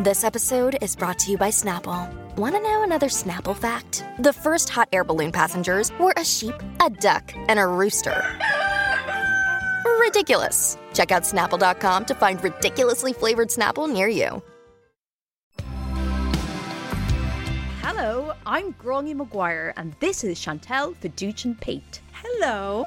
This episode is brought to you by Snapple. Want to know another Snapple fact? The first hot air balloon passengers were a sheep, a duck, and a rooster. Ridiculous. Check out snapple.com to find ridiculously flavored Snapple near you. Hello, I'm Gráinne Maguire, and this is Chantel Fiducian Pate. Hello.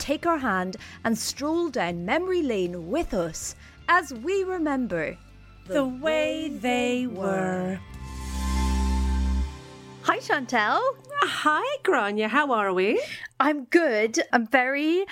take our hand and stroll down memory lane with us as we remember The way they were. Hi, Chantel. Hi, Gráinne. How are we? I'm good. I'm very.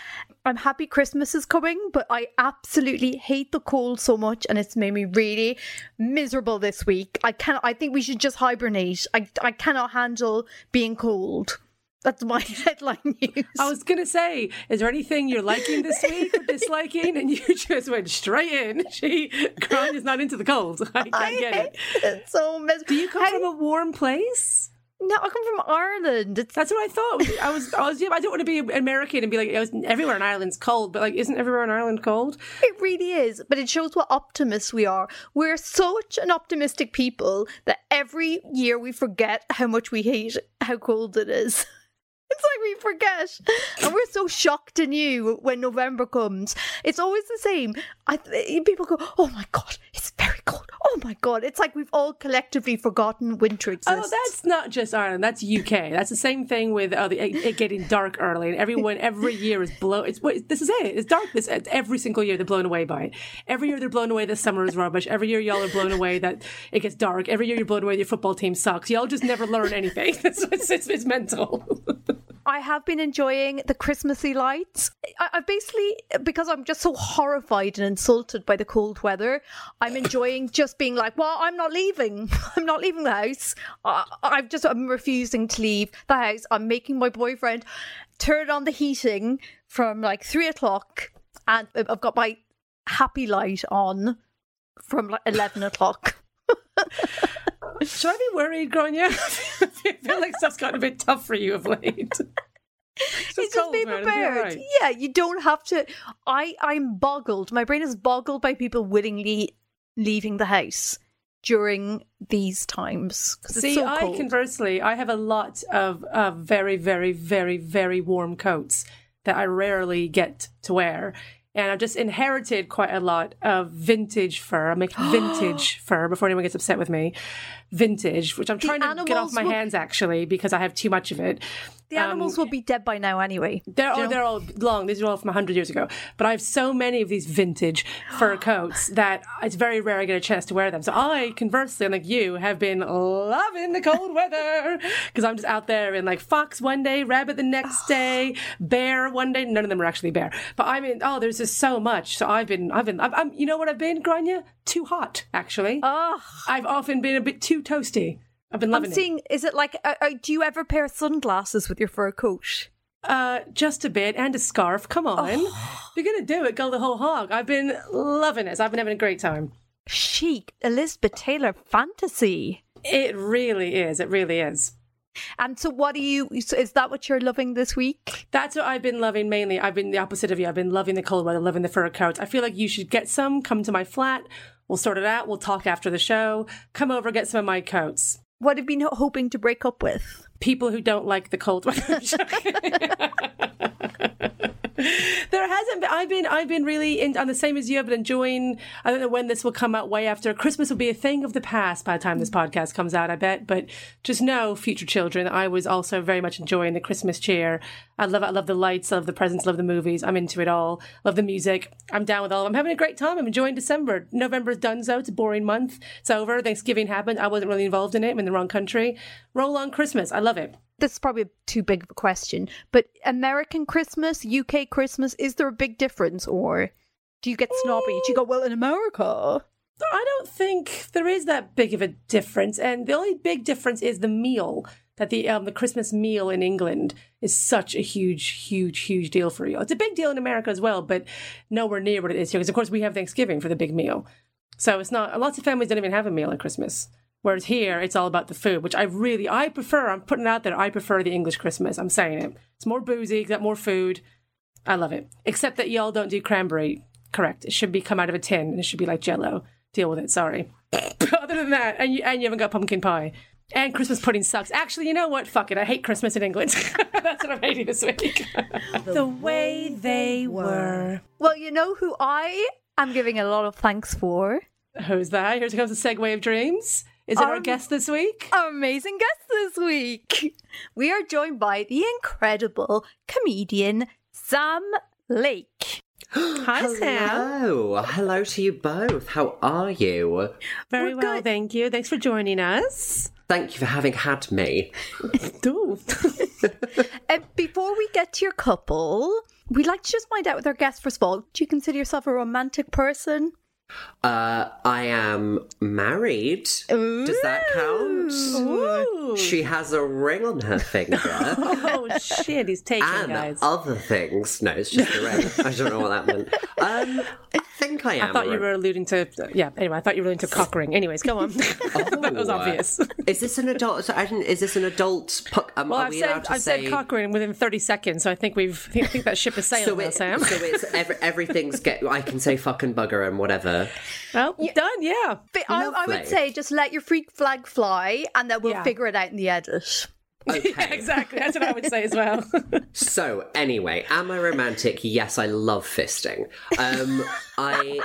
I'm happy Christmas is coming, but I absolutely hate the cold so much, and it's made me really miserable this week. I can't. I think we should just hibernate. I I cannot handle being cold. That's my headline news. I was going to say, is there anything you're liking this week or disliking? And you just went straight in. She, Gráinne's not into the cold. I, I get it. It's so miserable. Do you come How- from a warm place? No, I come from Ireland. It's That's what I thought. I was, I was, yeah, I don't want to be American and be like, it was, everywhere in Ireland's cold, but like, isn't everywhere in Ireland cold? It really is, but it shows what optimists we are. We're such an optimistic people that every year we forget how much we hate how cold it is. It's like we forget, and we're so shocked and new when November comes. It's always the same. I th- people go, "Oh my god, it's very cold." Oh my god, it's like we've all collectively forgotten winter exists. Oh, that's not just Ireland. That's UK. That's the same thing with uh, the, it, it getting dark early, and everyone every year is blown. It's this is it. It's dark. This every single year they're blown away by it. Every year they're blown away that summer is rubbish. Every year y'all are blown away that it gets dark. Every year you're blown away that your football team sucks. Y'all just never learn anything. it's, it's, it's mental. I have been enjoying the Christmassy lights. I, I basically, because I'm just so horrified and insulted by the cold weather, I'm enjoying just being like, well, I'm not leaving. I'm not leaving the house. I, I've just, I'm refusing to leave the house. I'm making my boyfriend turn on the heating from like three o'clock, and I've got my happy light on from like 11 o'clock. Should I be worried, Gráinne? I feel like stuff's gotten a bit tough for you of late. It's just cold, be man. Prepared. alright. Yeah, you don't have to. I I'm boggled. My brain is boggled by people willingly leaving the house during these times. See, so I conversely, I have a lot of uh, very, very, very, very warm coats that I rarely get to wear. And I've just inherited quite a lot of vintage fur. I'm making vintage fur before anyone gets upset with me. Vintage, which I'm trying to get off my will- hands actually because I have too much of it. the animals um, will be dead by now anyway. They're all, they're all long. These are all from 100 years ago. But I have so many of these vintage fur coats that it's very rare I get a chance to wear them. So I, conversely, unlike you, have been loving the cold weather because I'm just out there in like fox one day, rabbit the next day, bear one day. None of them are actually bear. But I mean, oh, there's just so much. So I've been, I've been, I'm, I'm you know what I've been, Gráinne? Too hot, actually. Ugh. I've often been a bit too toasty. I've been loving I'm it. seeing. Is it like? Uh, uh, do you ever pair sunglasses with your fur coat? Uh, just a bit and a scarf. Come on. If you're going to do it, go the whole hog. I've been loving it. I've been having a great time. Chic, Elizabeth Taylor fantasy. It really is. It really is. And so, what are you? so Is that what you're loving this week? That's what I've been loving mainly. I've been the opposite of you. I've been loving the cold weather, loving the fur coats. I feel like you should get some. Come to my flat. We'll sort it out. We'll talk after the show. Come over, get some of my coats. What have you been hoping to break up with? People who don't like the cold weather. There hasn't been. I've been. I've been really in, on the same as you. I've been enjoying. I don't know when this will come out. Way after Christmas will be a thing of the past by the time this podcast comes out. I bet. But just know, future children, I was also very much enjoying the Christmas cheer. I love. I love the lights. I love the presents. I Love the movies. I'm into it all. Love the music. I'm down with all. Of them I'm having a great time. I'm enjoying December. November's done. So it's a boring month. It's over. Thanksgiving happened. I wasn't really involved in it. I'm in the wrong country. Roll on Christmas. I love it. This is probably too big of a question, but American Christmas, UK Christmas, is there a big difference or? Do you get snobby? Do you go, well, in America? I don't think there is that big of a difference, and the only big difference is the meal. That the um, the Christmas meal in England is such a huge, huge, huge deal for you. It's a big deal in America as well, but nowhere near what it is here. Because of course we have Thanksgiving for the big meal, so it's not. Lots of families don't even have a meal at Christmas. Whereas here, it's all about the food, which I really I prefer. I'm putting it out there. I prefer the English Christmas. I'm saying it. It's more boozy, got more food. I love it. Except that y'all don't do cranberry. Correct. It should be come out of a tin, and it should be like Jello. Deal with it. Sorry. Other than that, and you, and you haven't got pumpkin pie. And Christmas pudding sucks. Actually, you know what? Fuck it. I hate Christmas in England. That's what I'm hating this week. the way they were. Well, you know who I am giving a lot of thanks for? Who's that? Here comes the segue of dreams. Is it our Um, guest this week? Amazing guest this week. We are joined by the incredible comedian Sam Lake. Hi, Sam. Hello. Hello to you both. How are you? Very We're well, good. thank you. Thanks for joining us. Thank you for having had me. Ooh. Uh, before we get to your couple, we'd like to just find out with our guest first of all. Do you consider yourself a romantic person? Uh, I am married. Does that count? Ooh. She has a ring on her finger. oh shit, he's taking and guys. other things. No, it's just a ring. I don't know what that meant. Um, think I am. I thought you were alluding to yeah. Anyway, I thought you were alluding to cock ring. Anyways, go on. that was Oh. obvious. Is this an adult? So I didn't, is this an adult? pu- Um, Well, I've we said allowed I've say? said cockring within thirty seconds, so I think we've I think that ship has sailed so, now, it, Sam. so it's every, everything's get. I can say fucking bugger and whatever. well, done. Yeah. But I, I would say just let your freak flag fly and then we'll Yeah. figure it out in the edit. Okay. Yeah, exactly. That's what I would say as well. So anyway, am I romantic? Yes, I love fisting. Um, I,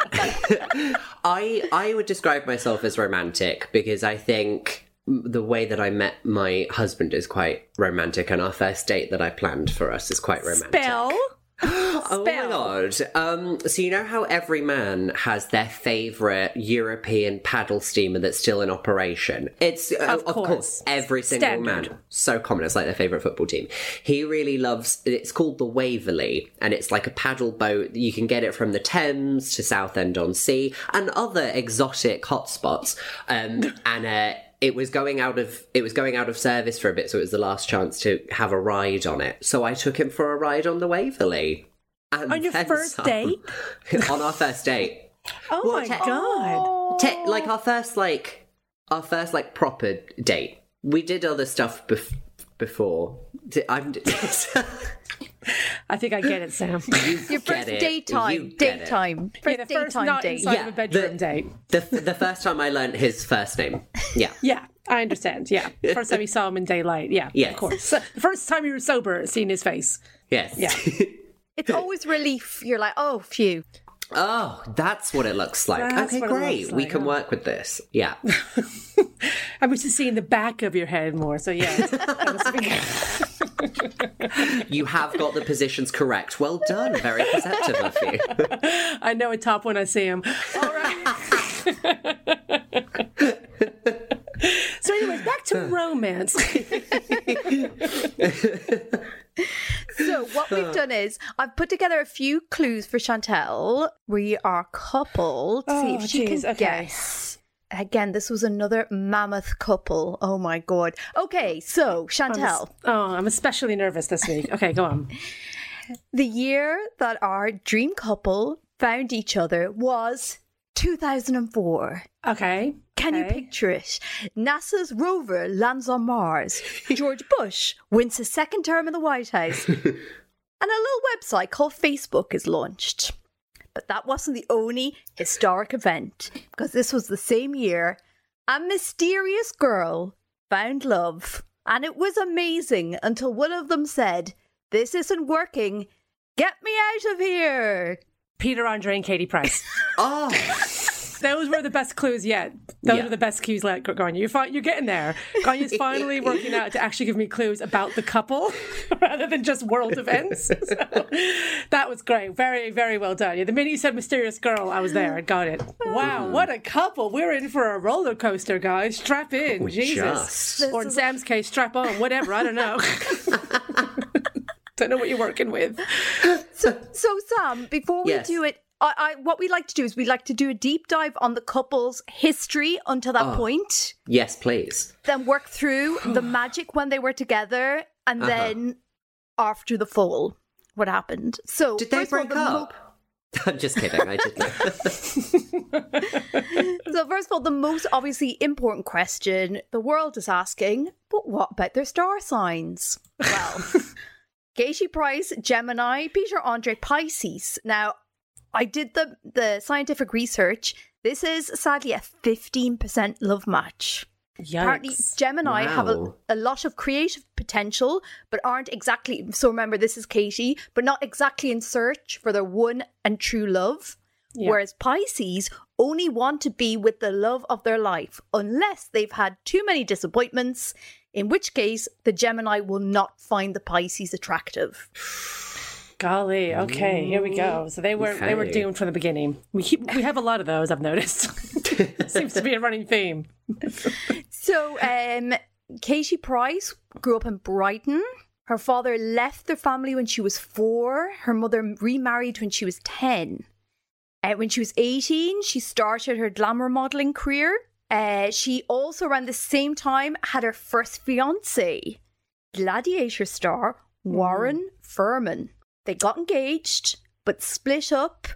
I, I would describe myself as romantic because I think the way that I met my husband is quite romantic, and our first date that I planned for us is quite romantic. Spell. Oh my god! Um, so you know how every man has their favorite European paddle steamer that's still in operation. It's uh, Of course. every single Standard. man. So common. It's like their favorite football team. He really loves. It's called the Waverley, and it's like a paddle boat. You can get it from the Thames to Southend on Sea and other exotic hotspots. Um, and uh, it was going out of it was going out of service for a bit, so it was the last chance to have a ride on it. So I took him for a ride on the Waverley. And On your first some. date? on our first date. Oh Well, my te- god. Te- like our first like our first like proper date. We did other stuff bef- before. I'm. I think I get it, Sam. Your Get first it. daytime, You get it. daytime, yeah, first the first daytime not date. inside Yeah, of a bedroom the- date. the the first time I learned his first name. Yeah. Yeah, I understand. Yeah, first time you saw him in daylight. Yeah, Yes. of course. The first time you were sober, seeing his face. Yes. Yeah. It's always relief. You're like, oh, phew. Oh, that's what it looks like. That's okay, great. looks we can huh? work with this. Yeah. I'm used to seeing the back of your head more. So yeah, that must be- you have got the positions correct. Well done. Very perceptive of you. I know a top when I see him. All right. so, anyways, back to romance. So what we've done is I've put together a few clues for Chantel. We are coupled to see Oh, if she geez, can okay. guess. Again, this was another mammoth couple. Oh my god. Okay, so Chantel, Oh, I'm especially nervous this week. Okay, go on. the year that our dream couple found each other was 2004. Okay. Can you picture it? NASA's rover lands on Mars. George Bush wins his second term in the White House. and a little website called Facebook is launched. But that wasn't the only historic event, because this was the same year a mysterious girl found love. And it was amazing until one of them said, This isn't working. Get me out of here. Peter Andre and Katie Price. Oh, Those were the best clues yet. Those Yeah. were the best clues, like Ganya. You're, fi- you're getting there. Ganya's finally working out to actually give me clues about the couple rather than just world events. So, that was great. Very, very well done. Yeah, the minute you said mysterious girl, I was there. I got it. Wow, mm. what a couple. We're in for a roller coaster, guys. Strap in. We Jesus. just- Or in Sam's case, strap on. Whatever. I don't know. don't know what you're working with. So, so Sam, before we Yes. do it I, I what we like to do is we like to do a deep dive on the couple's history until that Oh. point, Yes, please. then work through the magic when they were together, and Uh-huh. then after the fall, what happened. So Did they all, break the mo- up? I'm just kidding. I didn't. So, first of all, the most obviously important question the world is asking, but what about their star signs? Well, Katie Price, Gemini, Peter Andre, Pisces. Now, I did the, the scientific research. This is sadly a 15% love match. Apparently, Yikes. Gemini have a, a lot of creative potential, but aren't exactly. So remember, this is Katie, but not exactly in search for their one and true love. Yeah. Whereas Pisces only want to be with the love of their life, unless they've had too many disappointments, in which case the Gemini will not find the Pisces attractive. Golly. Okay, here we go. So they were they were doomed from the beginning. We keep we have a lot of those. I've noticed. Seems to be a running theme. So, um, Katie Price grew up in Brighton. Her father left their family when she was four. Her mother remarried when she was 10. Uh, when she was 18, she started her glamour modeling career. Uh, she also, around the same time, had her first fiance, gladiator star Warren Furman. They got engaged, but split up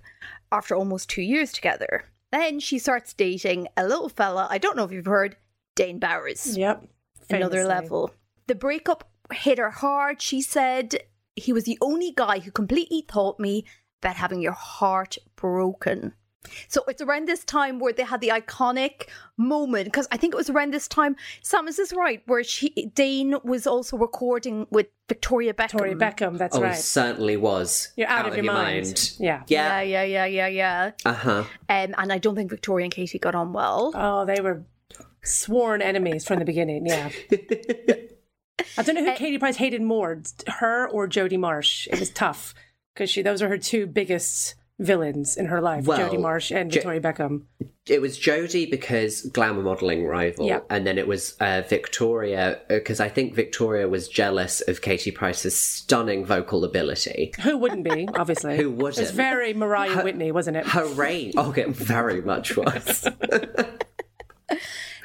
after almost two years together. Then she starts dating a little fella, I don't know if you've heard, Dane Bowers Yep. another level. The breakup hit her hard. She said, He was the only guy who completely taught me about having your heart broken. So it's around this time where they had the iconic moment, because I think it was around this time, Sam, is this right? Where she Dane was also recording with Victoria Beckham. Victoria Beckham. That's oh, right. certainly was. You're out, of your, mind. Yeah. Yeah, Yeah. yeah, yeah, yeah, yeah. Uh huh. Um, and I don't think Victoria and Katie got on well. Oh, they were sworn enemies from the beginning. Yeah. I don't know who Katie Price hated more, her or Jodie Marsh. It was tough because she those are her two biggest villains in her life, Well, Jodie Marsh and Jo- Victoria Beckham. It was Jodie because glamour modeling rival, Yeah. and then it was uh, Victoria because I think Victoria was jealous of Katie Price's stunning vocal ability. Who wouldn't be? Obviously, Who wouldn't? It's very Mariah Whitney, wasn't it? Her range, oh, it very much was.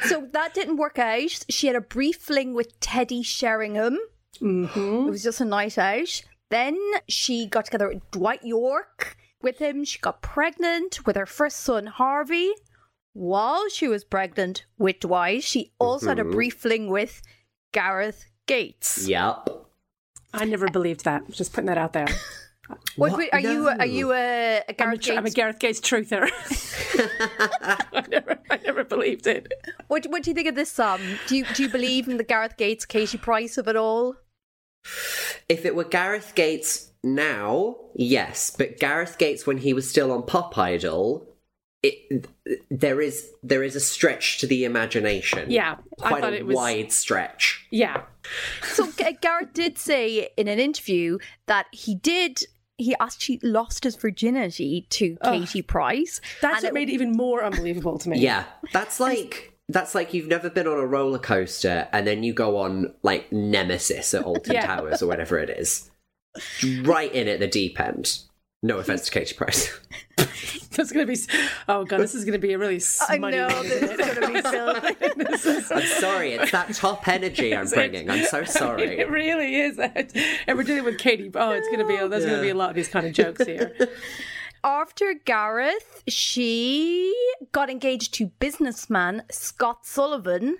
So that didn't work out. She had a brief fling with Teddy Sheringham. Mm-hmm. It was just a night out. Then she got together with Dwight Yorke. With him, she got pregnant with her first son, Harvey. While she was pregnant with Dwight, she also had a mm-hmm. brief fling with Gareth Gates. yep. I never believed that. Just putting that out there. What, What? are you? Are you a, a I'm a, Gareth tr- I'm a Gates? Gareth Gates truther. I never, I never believed it. What, what do you think of this? Sam? Do you do you believe in the Gareth Gates, Casey Price of it all? If it were Gareth Gates now, yes, but Gareth Gates when he was still on Pop Idol, it there is there is a stretch to the imagination. Yeah, I quite thought a it was- wide stretch. Yeah, So Gareth did say in an interview that he did. He actually lost his virginity to Katie Price. that's and what it- made it even more unbelievable to me. Yeah, that's like that's like you've never been on a roller coaster and then you go on like Nemesis at Alton Yeah. Towers or whatever it is, right in at the deep end. No offense to Katie Price. That's gonna be. Oh god, this is gonna be a really I know one, this isn't is it? going to be filthy. Is- I'm sorry, it's that top energy I'm bringing. I'm so sorry. It really is. And we're dealing with Katie. Oh, it's gonna be. There's gonna be a lot of these kind of jokes here. After Gareth, she got engaged to businessman Scott Sullivan,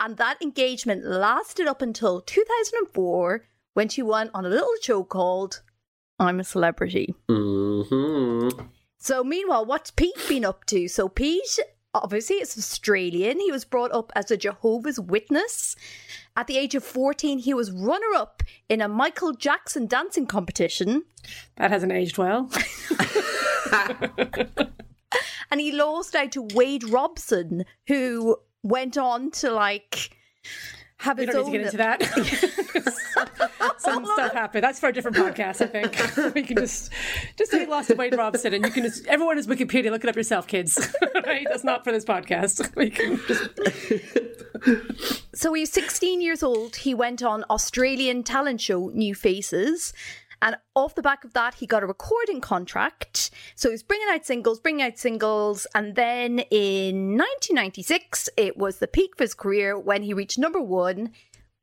and that engagement lasted up until 2004 when she went on a little show called I'm a Celebrity. hmm So, meanwhile, what's Pete been up to? So, Pete, obviously, is Australian. He was brought up as a Jehovah's Witness. At the age of 14, he was runner up in a Michael Jackson dancing competition. That hasn't aged well. And he lost out to Wade Robson, who went on to like have We his don't need to get into that. Some stuff happened. That's for a different podcast, I think. We can just just say lost to Wade Robson, and you can just everyone is Wikipedia. Look it up yourself, kids. right? That's not for this podcast. We can just So he's 16 years old. He went on Australian talent show New Faces. And off the back of that, he got a recording contract. So he was bringing out singles, bringing out singles. And then in 1996, it was the peak of his career when he reached number one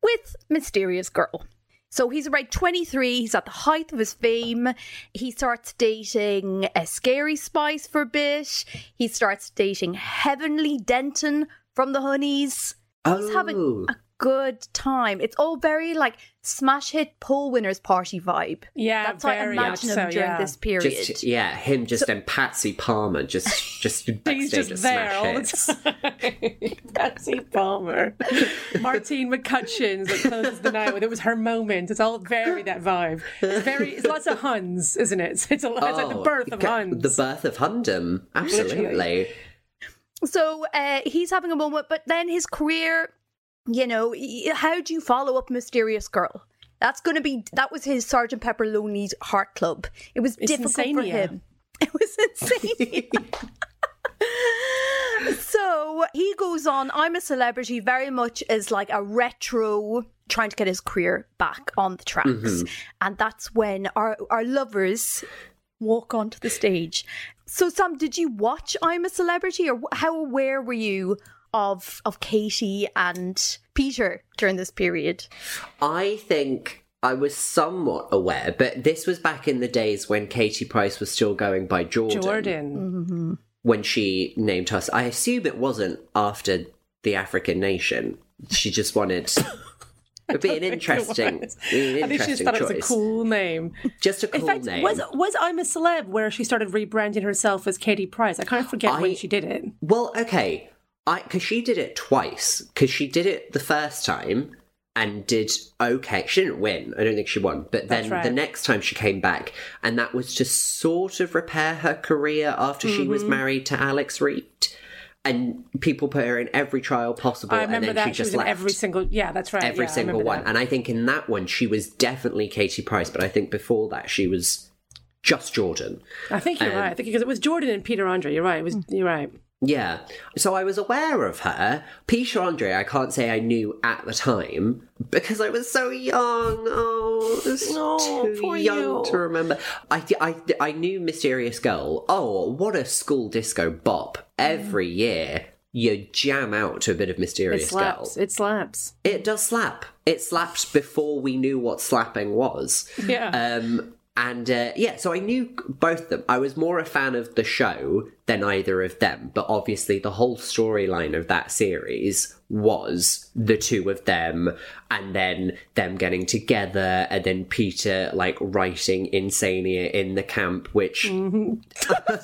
with Mysterious Girl. So he's around 23, he's at the height of his fame. He starts dating a scary spice for a bit. He starts dating Heavenli Denton from the Honeyz. Oh. He's having Oh. a good time. It's all very like smash hit poll winners party vibe. Yeah, That's how I imagine much him so, during yeah. this period. Just yeah, him just and Patsy Palmer just just He's backstage just at there Smash all Hits. the time. Patsy Palmer, Martine McCutcheon's that closes the night with it was her moment. It's all very that vibe. It's very it's lots of Huns, isn't it? It's, it's, a, it's like the Oh, birth of ca- Huns. The birth of Hundem. Absolutely. So uh, he's having a moment, but then his career, you know, how do you follow up Mysterious Girl? That's going to be, that was his Sergeant Pepper Lonely's Heart Club. It was It's difficult for him. It was insane. so he goes on, I'm a celebrity, very much as like a retro trying to get his career back on the tracks. Mm-hmm. And that's when our, our lovers walk onto the stage. So, Sam, did you watch I'm a Celebrity, or how aware were you of of Katie and Peter during this period? I think I was somewhat aware, but this was back in the days when Katie Price was still going by Jordan. Jordan. Mm-hmm. When she named us. I assume it wasn't after the African nation. She just wanted. It'd be an interesting, be an I think she just interesting thought choice. it was a cool name. Just a cool In fact, name. was was I'm a celeb where she started rebranding herself as Katie Price? I kind of forget I- when she did it. Well, okay, I because she did it twice. Because she did it the first time and did okay. She didn't win. I don't think she won. But then right. the next time she came back, and that was to sort of repair her career after she was Mm-hmm. married to Alex Reid. And people put her in every trial possible, I remember and then that she she was just in left every single. Yeah, that's right. every yeah, single one. that. And I think in that one she was definitely Katie Price, but I think before that she was just Jordan. I think you're um, right. I think because it was Jordan and Peter Andre. You're right. It was. You're right. Yeah. So I was aware of her. Peter Andre, I can't say I knew at the time because I was so young. Oh, Oh, too young you. to remember. I, I, I knew Mysterious Girl. Oh, what a school disco bop. Every year, you jam out to a bit of It Mysterious Girl. slaps. It slaps. It does slap. It slapped before we knew what slapping was. Yeah. Um, and uh, yeah, so I knew both of them. I was more a fan of the show than either of them, but obviously the whole storyline of that series was the two of them and then them getting together and then Peter like writing Insania in the camp, which I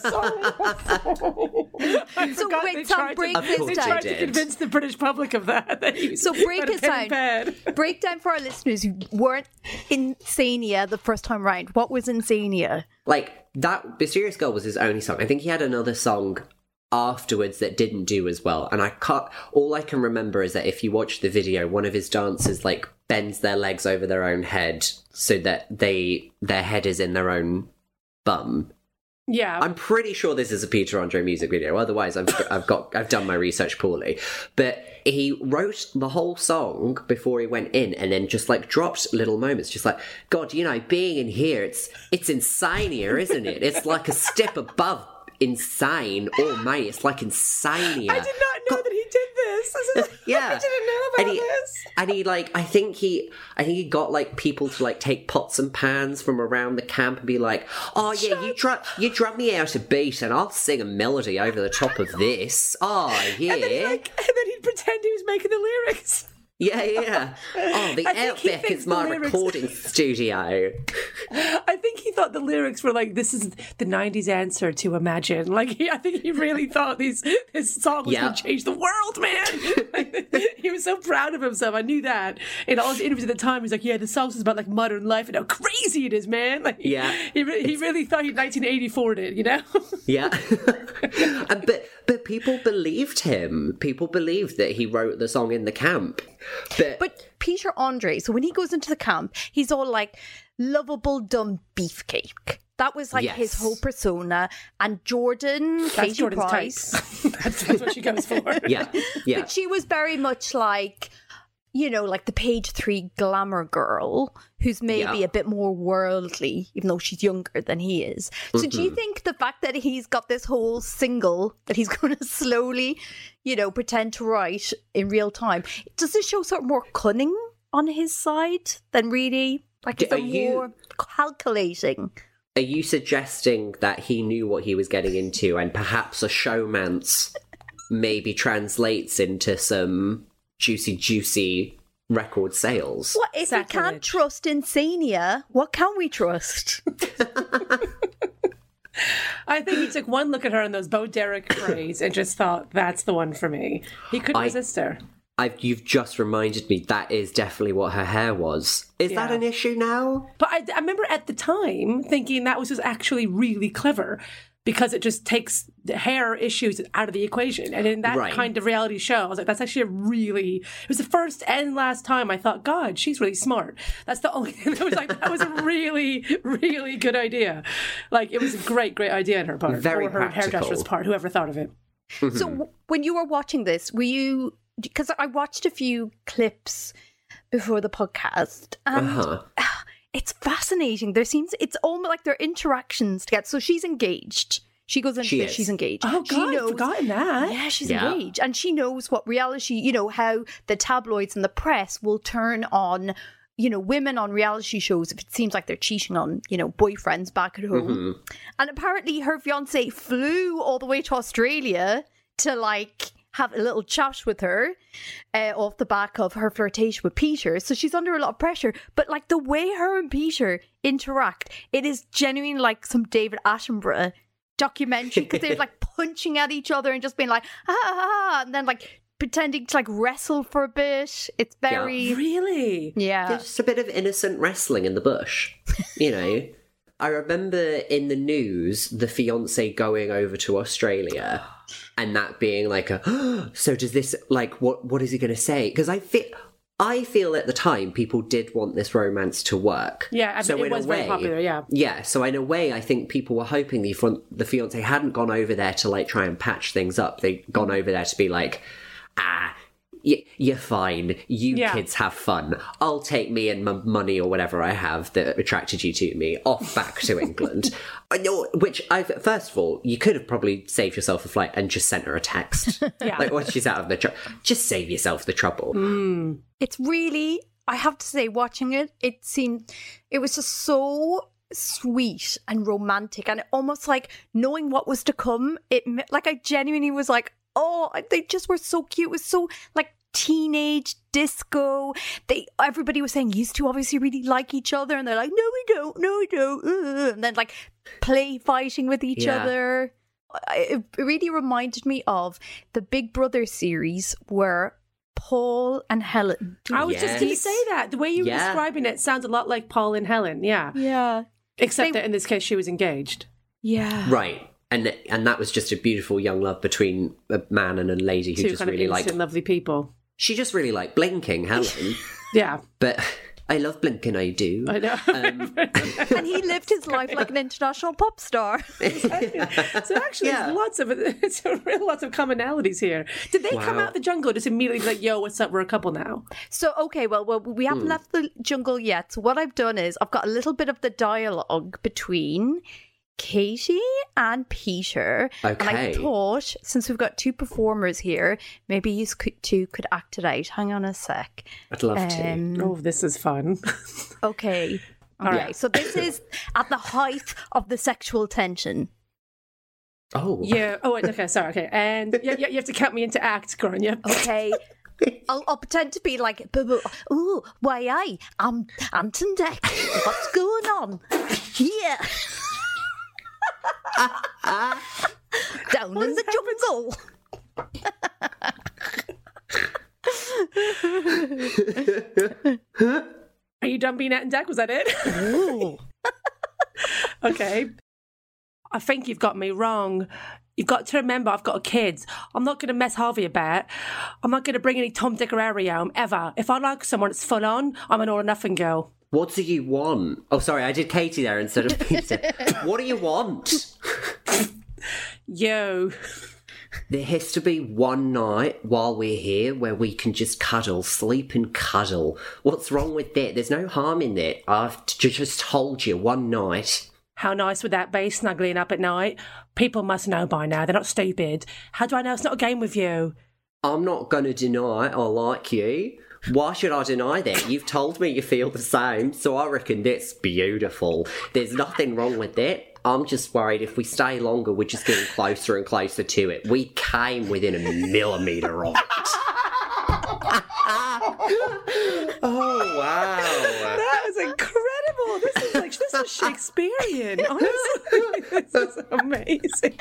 So forgot wait, they Sam, tried to- break Of this course They they down. tried to convince the British public of that. that So break it down. bed. Break down for our listeners who weren't Insania the first time round. What was Insania? Like that mysterious girl was his only song. I think he had another song afterwards that didn't do as well. And i can't all i can remember is that if you watch the video one of his dancers like bends their legs over their own head so that they their head is in their own bum Yeah. i'm pretty sure this is a peter andre music video otherwise i've, I've got i've done my research poorly. But he wrote the whole song before he went in and then just like dropped little moments just like god you know being in here it's it's insane here isn't it? It's like a step above insane oh mate it's like insania I did not know that he did this. Is- yeah I didn't know about and he, this. and he like i think he i think he got like people to like take pots and pans from around the camp and be like oh yeah you drum you drum me out a beat and i'll sing a melody over the top of this oh yeah And then, like, and then he'd pretend he was making the lyrics. Yeah yeah oh the I think he outback is my recording studio I think he thought the lyrics were like, "This is the '90s answer to Imagine." Like, he, I think he really thought these this song was Yeah. going to change the world, man. he was so proud of himself. I knew that. In all his interviews at the time, he's like, "Yeah, the song is about like modern life and how crazy it is, man." Like, Yeah. he he really thought he'd 1984 it, you know. yeah uh, but but people believed him people believed that he wrote the song in the camp but, But Peter Andre, so when he goes into the camp, he's all like lovable dumb beefcake. That was like his whole persona. And Jordan, That's Katie Jordan's Price, type. that's, that's what she goes for. yeah yeah but she was very much like, you know, like the page three glamour girl who's maybe Yeah. a bit more worldly, even though she's younger than he is. So do Mm-hmm. you think the fact that he's got this whole single that he's going to slowly, you know, pretend to write in real time, does this show sort of more cunning on his side than really? Like, Are you- more calculating? Are you suggesting that he knew what he was getting into and perhaps a showmance maybe translates into some juicy, juicy record sales? What if we can't Sacrilege. trust Insania? What can we trust? I think he took one look at her in those Bo Derek braids and just thought, that's the one for me. He couldn't I- resist her. I've, you've just reminded me that is definitely what her hair was. Is that an issue now? But I, I remember at the time thinking that was just actually really clever because it just takes the hair issues out of the equation. And in that Right. kind of reality show, I was like, that's actually a really, it was the first and last time I thought, God, she's really smart. That's the only thing that was like, that was a really, really good idea. Like, it was a great, great idea on her part. Very or her practical. hairdresser's part, whoever thought of it. So w- when you were watching this, were you because I watched a few clips before the podcast and Uh-huh. It's fascinating. There seems it's almost like their interactions together. So she's engaged. She goes into She this, is. she's engaged. Oh, she God, I'd forgotten that. Yeah, she's Yeah. engaged. And she knows what reality, you know, how the tabloids and the press will turn on, you know, women on reality shows if it seems like they're cheating on, you know, boyfriends back at home. Mm-hmm. And apparently her fiance flew all the way to Australia to like have a little chat with her uh, off the back of her flirtation with Peter. So she's under a lot of pressure. But like the way her and Peter interact, it is genuinely like some David Attenborough documentary because they're like punching at each other and just being like, ah, ah, ah, and then like pretending to like wrestle for a bit. It's very, Really? yeah. There's just a bit of innocent wrestling in the bush, you know. I remember in the news the fiance going over to Australia and that being like a so does this like what what is he going to say because I feel I feel at the time people did want this romance to work. Yeah, I- so it in a was very way- popular, yeah. Yeah, so in a way, I think people were hoping the front, the fiance hadn't gone over there to like try and patch things up. They'd gone over there to be like, ah, you're fine. You Yeah. kids have fun. I'll take me and my money or whatever I have that attracted you to me off back to England. Which I first of all, you could have probably saved yourself a flight and just sent her a text. Yeah. like once she's out of the trouble, just save yourself the trouble. Hmm. it's really i have to say watching it it seemed it was just so sweet and romantic and almost like knowing what was to come it like i genuinely was like oh they just were so cute it was so like teenage disco they everybody was saying used to obviously really like each other and they're like no we don't no we don't uh," and then like play fighting with each Yeah. other it really reminded me of the big brother series where paul and helen I was just going to say that. The way you were Yeah. describing it sounds a lot like Paul and Helen. Yeah. Yeah. Except They- that in this case, she was engaged. Yeah. Right. And and that was just a beautiful young love between a man and a lady who Two just kind really innocent, liked. lovely people. She just really liked blinking, Helen. Yeah. but I love blinking. I do. I know. Um, And he lived his life like an international pop star. so actually, Yeah. there's lots of it's real lots of commonalities here. Did they come Wow. out the jungle just immediately be like, "Yo, what's up? We're a couple now." So, okay, well, well, we haven't left the jungle yet. So, what I've done is I've got a little bit of the dialogue between Katie and Peter. And I thought, since we've got two performers here, maybe you two could act it out. Hang on a sec. I'd love to. Um, Oh, this is fun. okay. All right. Yeah. So, this is at the height of the sexual tension. Oh, yeah. Oh, wait, okay. Sorry. Okay. And yeah, yeah, you have to count me into act, Gráinne. Okay. I'll, I'll pretend to be like, "Bu- bu- ooh, why, I, I'm Ant and Dec. What's going on? Yeah. Down in the jungle. Are you done being Ant and Dec? Was that it? Okay. I think you've got me wrong. You've got to remember I've got a kid. I'm not going to mess Harvey about. I'm not going to bring any Tom, Dick, or Harry home, ever. If I like someone that's full on, I'm an all or nothing girl. What do you want? Oh, sorry, I did Katie there instead of Peter. what do you want? Yo. There has to be one night while we're here where we can just cuddle, sleep and cuddle. What's wrong with that? There's no harm in that. I've to just hold you one night. How nice would that be, snuggling up at night? People must know by now. They're not stupid. How do I know it's not a game with you? I'm not going to deny I like you. Why should I deny that? You've told me you feel the same, so I reckon that's beautiful. There's nothing wrong with that. I'm just worried if we stay longer, we're just getting closer and closer to it. We came within a millimetre of it. oh, wow. That was incredible. This is like this is Shakespearean. Honestly, this is amazing.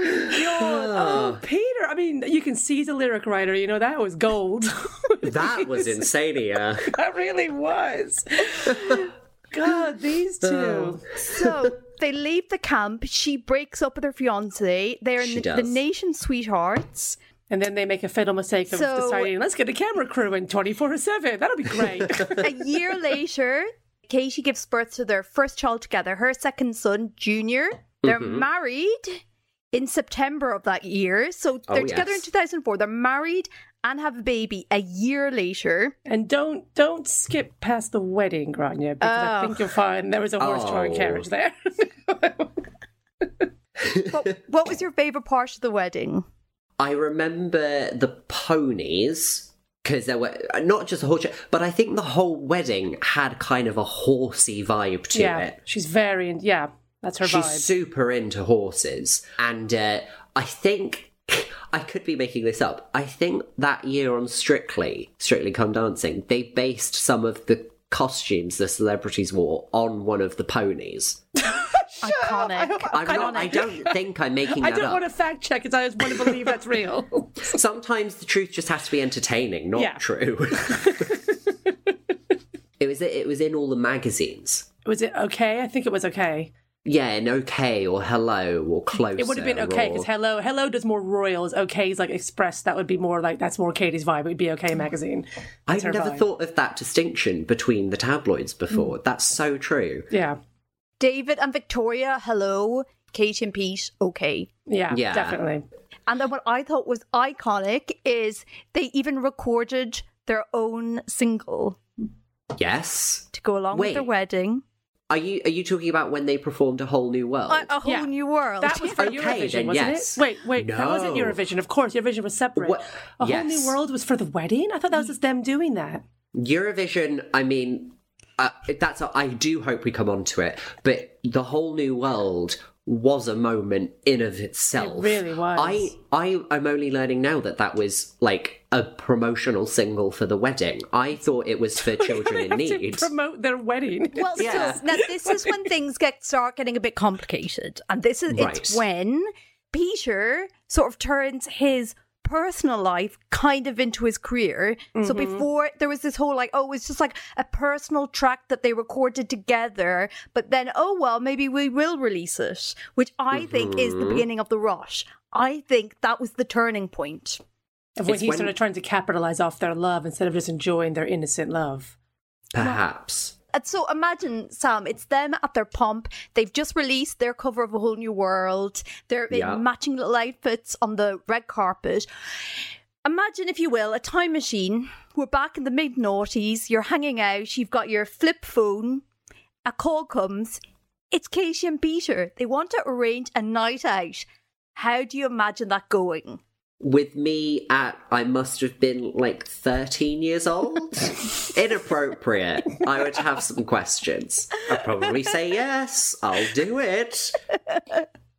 Oh, God. Oh, Peter. I mean, you can see the lyric writer. You know that was gold. That was insania. that really was. God, these two. So they leave the camp. She breaks up with her fiance. They're She the, does. the nation sweethearts. And then they make a fatal mistake of So- deciding, let's get a camera crew in 24 7. That'll be great. A year later, Katie gives birth to their first child together, her second son, Junior. They're Mm-hmm. married in September of that year. So oh, they're Oh, together in 2004. They're married and have a baby a year later. and don't don't skip past the wedding, Gráinne, because I Oh. think you'll find there was a horse drawn Oh. carriage there. What, what was your favorite part of the wedding? I remember the ponies because there were not just a horse, show, but I think the whole wedding had kind of a horsey vibe to yeah, it. she's very, yeah, that's her She's vibe. super into horses, and uh, I think I could be making this up. I think that year on Strictly, Strictly Come Dancing, they based some of the costumes the celebrities wore on one of the ponies. Iconic. I'm not. I don't think I'm making I don't up. want to fact check it. I just want to believe that's real. Sometimes the truth just has to be entertaining, not Yeah. true. it was. It was in all the magazines. was it okay? I think it was okay. Yeah, and okay or hello or closer. It would have been okay or- because hello, hello does more royals. Okay is like express. That would be more like that's more Katie's vibe. It would be okay magazine. That's I've never vibe. thought of that distinction between the tabloids mm. before. That's so true. Yeah, David and Victoria, hello. Kate and Pete, okay. yeah, Yeah. definitely. And then what I thought was iconic is they even recorded their own single Yes. to go along with their wedding. Are you are you talking about when they performed a whole new world? A, a whole Yeah. new world. That was for Okay, Eurovision, then wasn't yes. it? Wait, wait, that wasn't Eurovision. Of course, Eurovision was separate. What- A whole new world was for the wedding. I thought that was just them doing that. Eurovision, I mean, uh, that's I do hope we come on to it, but the whole new world was a moment in of itself. It really was. I I I'm only learning now that that was like a promotional single for the wedding. I thought it was for children in Have to need. promote their wedding. Well, Yeah. so now this is when things get start getting a bit complicated, and this is it's when Peter sort of turns his personal life kind of into his career. So mm-hmm. before there was this whole like, oh, it's just like a personal track that they recorded together, but then oh well, maybe we will release it, which I think is the mm-hmm. beginning of the rush. I think that was the turning point. of when It's he when- started trying to capitalize off their love instead of just enjoying their innocent love. Perhaps. And Uh, so imagine, Sam, it's them at their pump. They've just released their cover of A Whole New World. They're in matching little outfits on the red carpet. Imagine, if you will, a time machine. We're back in the mid noughties. You're hanging out. You've got your flip phone. A call comes. It's Casey and Peter. They want to arrange a night out. How do you imagine that going? With me at, I must have been like 13 years old. Inappropriate. I would have some questions. I'd probably say yes, I'll do it.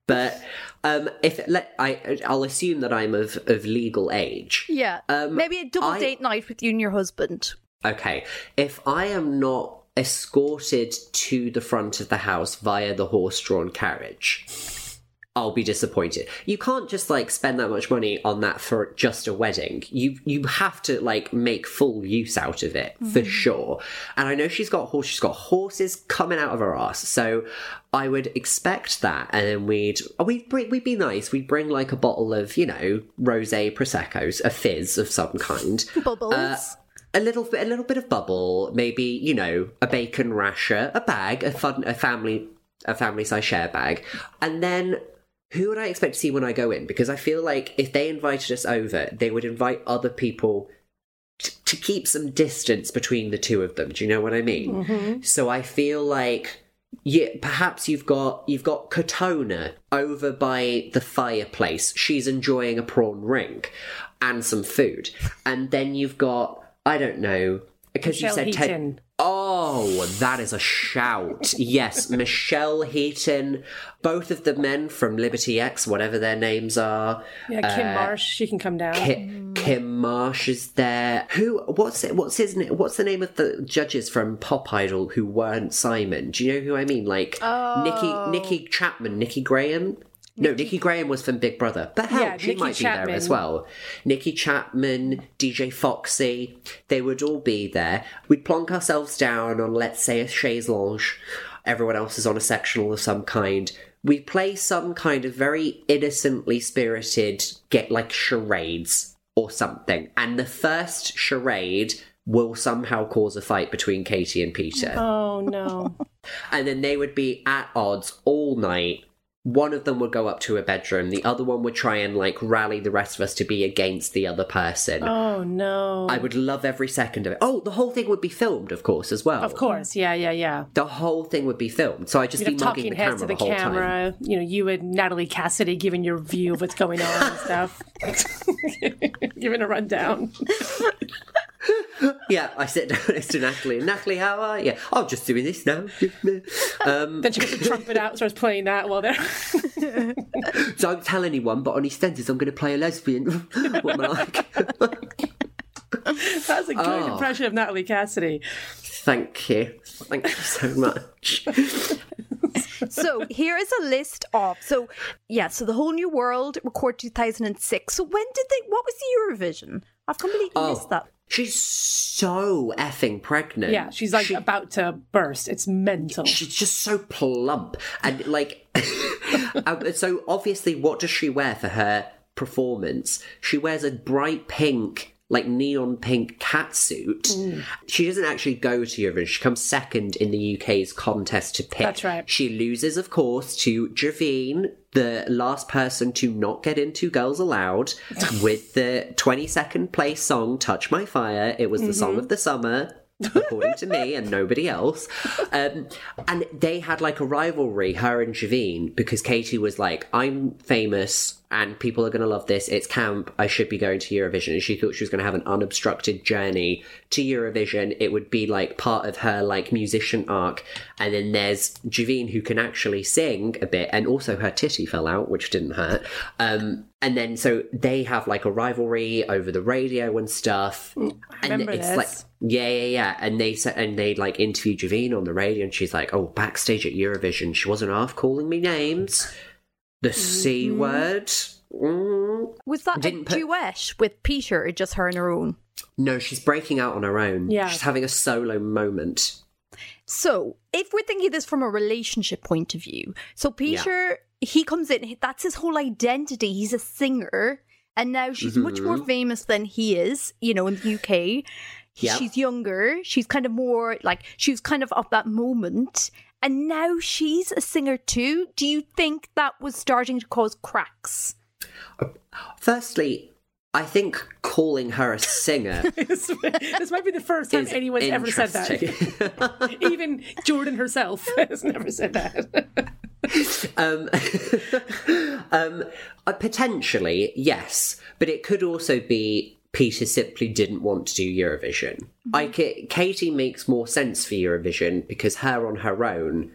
But um, if let I, I'll assume that I'm of, of legal age. Yeah. Um, Maybe a double I- date night with you and your husband. Okay, if I am not escorted to the front of the house via the horse-drawn carriage, I'll be disappointed. You can't just like spend that much money on that for just a wedding. You you have to like make full use out of it for sure. And I know she's got horse. She's got horses coming out of her ass. So I would expect that. And then we'd oh, we'd bring we'd be nice. We'd bring like a bottle of you know rosé proseccos, a fizz of some kind. Bubbles. Uh, a little bit, a little bit of bubble, maybe you know, a bacon rasher, a bag, a fun, a family, a family size share bag, and then who would I expect to see when I go in? Because I feel like if they invited us over, they would invite other people t- to keep some distance between the two of them. Do you know what I mean? Mm-hmm. So I feel like yeah, perhaps you've got you've got Katona over by the fireplace. She's enjoying a prawn ring and some food, and then you've got I don't know because you said Ted. Oh, that is a shout. Yes, Michelle Heaton, both of the men from Liberty X, whatever their names are. Yeah, Kim uh, Marsh, she can come down. Ki- Kim Marsh is there. Who? What's it? What's his? name What's the name of the judges from Pop Idol who weren't Simon? Do you know who I mean? Like Nikki, oh. Nikki Chapman, Nikki Graham. No, Nikki Graham was from Big Brother, but hell, Yeah, she Nikki might be there as well. Nikki Chapman, DJ Foxy, they would all be there. We'd plonk ourselves down on, let's say, a chaise lounge. Everyone else is on a sectional of some kind. We'd play some kind of very innocently spirited, get like charades or something. And the first charade will somehow cause a fight between Katie and Peter Oh no. and then they would be at odds all night. One of them would go up to a bedroom, the other one would try and like rally the rest of us to be against the other person. Oh no. I would love every second of it. Oh, the whole thing would be filmed, of course, as well. Of course, yeah, yeah, yeah. The whole thing would be filmed. So I'd just You'd be mugging talking the camera to the, the, whole time. camera. You know, you and Natalie Cassidy giving your view of what's going on and stuff. giving a rundown. Yeah, I sit down next to Natalie. and Natalie, how are you? Oh, just doing this now. um, Then she gets the trumpet out and starts playing that while they're. don't tell anyone, but on EastEnders, I'm going to play a lesbian. what am I like? That's a good Oh. impression of Natalie Cassidy. Thank you. Thank you so much. so here is a list of so yeah so the whole new world record 2006 so when did they what was the eurovision i've completely Oh. missed that She's so effing pregnant. Yeah, she's like She- about to burst. It's mental. she's just so plump and like. um, so obviously, what does she wear for her performance? She wears a bright pink. Like neon pink catsuit. She doesn't actually go to Eurovision. She comes second in the UK's contest to pick. That's right. She loses, of course, to Javine, the last person to not get into Girls Aloud, with the 22nd place song "Touch My Fire." It was the song Mm-hmm. of the summer. according to me and nobody else. Um, and they had like a rivalry, her and Javine, because Katie was like, I'm famous and people are going to love this. It's camp. I should be going to Eurovision. And she thought she was going to have an unobstructed journey to Eurovision. It would be like part of her like musician arc. And then there's Javine who can actually sing a bit and also her titty fell out, which didn't hurt. Um, and then so they have like a rivalry over the radio and stuff. and it's this. like yeah, yeah, yeah. And they said, and they like interview Javine on the radio, and she's like, "Oh, backstage at Eurovision, she wasn't half calling me names, the c word." Mm. was that Didn't a put- duet with peter or just her on her own No, she's breaking out on her own. Yeah. she's having a solo moment. So, if we're thinking this from a relationship point of view, so Peter, he comes in, that's his whole identity. He's a singer, and now she's much more famous than he is, you know, in the UK. Yep. She's younger, she's kind of more like, she was kind of of that moment, and now she's a singer too. Do you think that was starting to cause cracks? Firstly, I think calling her a singer this, this might be the first time anyone's ever said that. Even Jordan herself has never said that. Um, um, uh, potentially, yes, but it could also be Peter simply didn't want to do Eurovision. Mm-hmm. I ca- Katie makes more sense for Eurovision because her on her own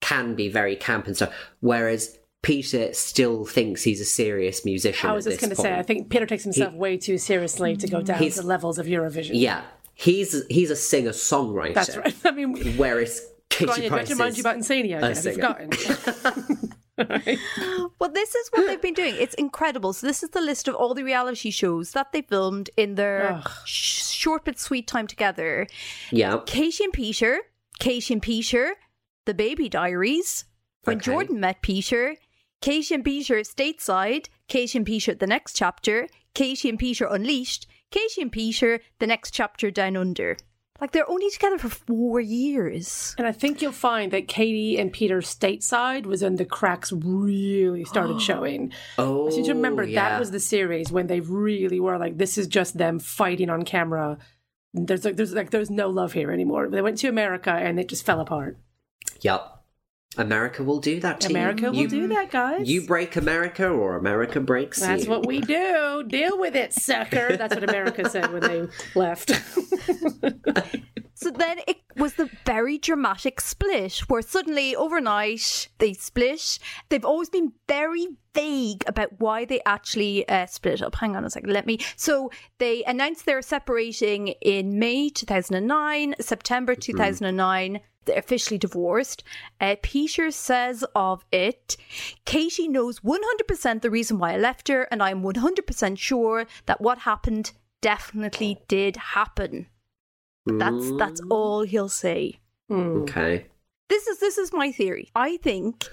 can be very camp and stuff, whereas Peter still thinks he's a serious musician. I was just going to say, I think Peter takes himself way too seriously to go down to levels of Eurovision. yeah, he's he's a singer songwriter. That's right. I mean, Whereas Katie Gráinne, do I have Price to remind you about Insania again? Have you Well, this is what they've been doing. It's incredible. So this is the list of all the reality shows that they filmed in their sh- short but sweet time together. yeah. Katie and Peter, Katie and Peter, The Baby Diaries, When Okay. Jordan Met Peter, Katie and Peter Stateside, Katie and Peter The Next Chapter, Katie and Peter Unleashed, Katie and Peter The Next Chapter Down Under. Like they're only together for four years. And I think you'll find that Katie and Peter's stateside was when the cracks really started showing. Oh, I seem to oh, remember yeah. that was the series when they really were like, this is just them fighting on camera. There's like there's like there's no love here anymore. They went to America and it just fell apart. Yep. America will do that to America you. will You- do that, guys. You break America or America breaks you. That's you. what we do. Deal with it, sucker. That's what America said when they left. So then it was the very dramatic split where suddenly overnight they split. They've always been very vague about why they actually uh, split up. Hang on a second, let me. So they announced they're separating in May 2009, September 2009. They're officially divorced. Uh, Peter says of it, Katie knows 100% the reason why I left her, and I'm 100% sure that what happened definitely did happen. That's that's all he'll say. Hmm. Okay. This is this is my theory. I think,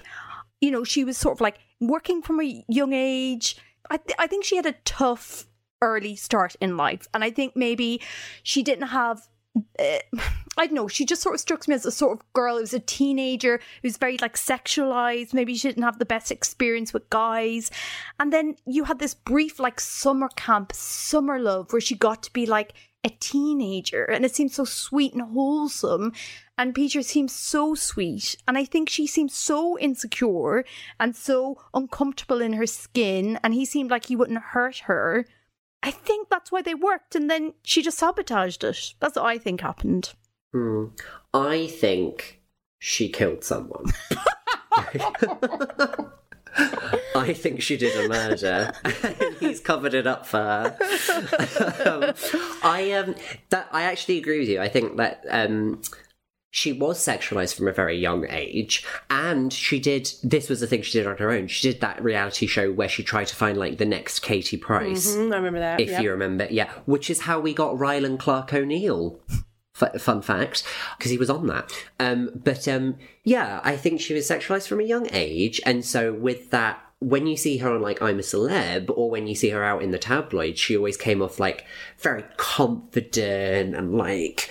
you know, she was sort of like working from a young age. I th- I think she had a tough early start in life, and I think maybe she didn't have. I don't know. She just sort of struck me as a sort of girl who was a teenager who's very like sexualized. Maybe she didn't have the best experience with guys. And then you had this brief like summer camp, summer love, where she got to be like a teenager and it seemed so sweet and wholesome. And Peter seems so sweet. And I think she seemed so insecure and so uncomfortable in her skin. And he seemed like he wouldn't hurt her. I think that's why they worked. And then she just sabotaged it. That's what I think happened. Hmm. I think she killed someone. I think she did a murder. He's covered it up for her. um, I um that I actually agree with you. I think that um she was sexualized from a very young age and she did this was the thing she did on her own she did that reality show where she tried to find like the next katie price Mhm, I remember that. if yep. you remember yeah which is how we got rylan clark o'neill F- fun fact because he was on that um but um yeah i think she was sexualized from a young age and so with that when you see her on like I'm a Celeb or when you see her out in the tabloids, she always came off like very confident and like,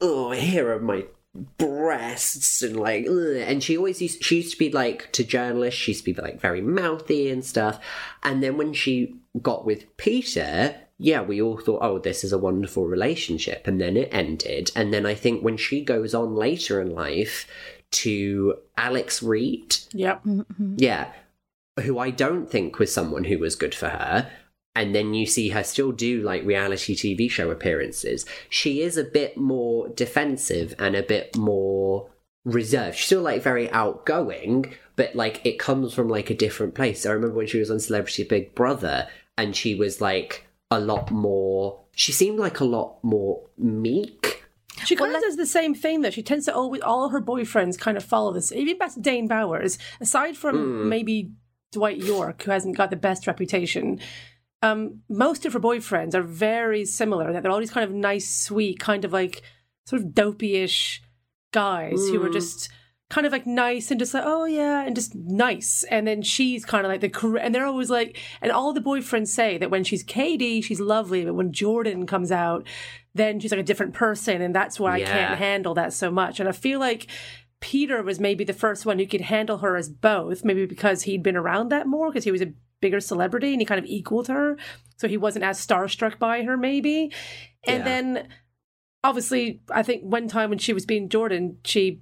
oh, here are my breasts and like, ugh. and she always used, she used to be like to journalists, she used to be like very mouthy and stuff. And then when she got with Peter, yeah, we all thought, oh, this is a wonderful relationship. And then it ended. And then I think when she goes on later in life to Alex Reid, Yep. Mm-hmm. yeah, who I don't think was someone who was good for her. And then you see her still do like reality TV show appearances. She is a bit more defensive and a bit more reserved. She's still like very outgoing, but like it comes from like a different place. I remember when she was on Celebrity Big Brother and she was like a lot more, she seemed like a lot more meek. She kind of does the same thing though. She tends to always all her boyfriends kind of follow this. Even back to Dane Bowers, aside from hmm. maybe Dwight Yorke, who hasn't got the best reputation. Um, most of her boyfriends are very similar. That they're all these kind of nice, sweet, kind of like sort of dopey-ish guys who are just kind of like nice and just like oh yeah and just nice. And then she's kind of like the and they're always like and all the boyfriends say that when she's Katie she's lovely but when Jordan comes out then she's like a different person and that's why I can't handle that so much. And I feel like Peter was maybe the first one who could handle her as both maybe because he'd been around that more because he was a bigger celebrity and he kind of equaled her so he wasn't as starstruck by her maybe and Yeah. then obviously I think one time when she was being Jordan she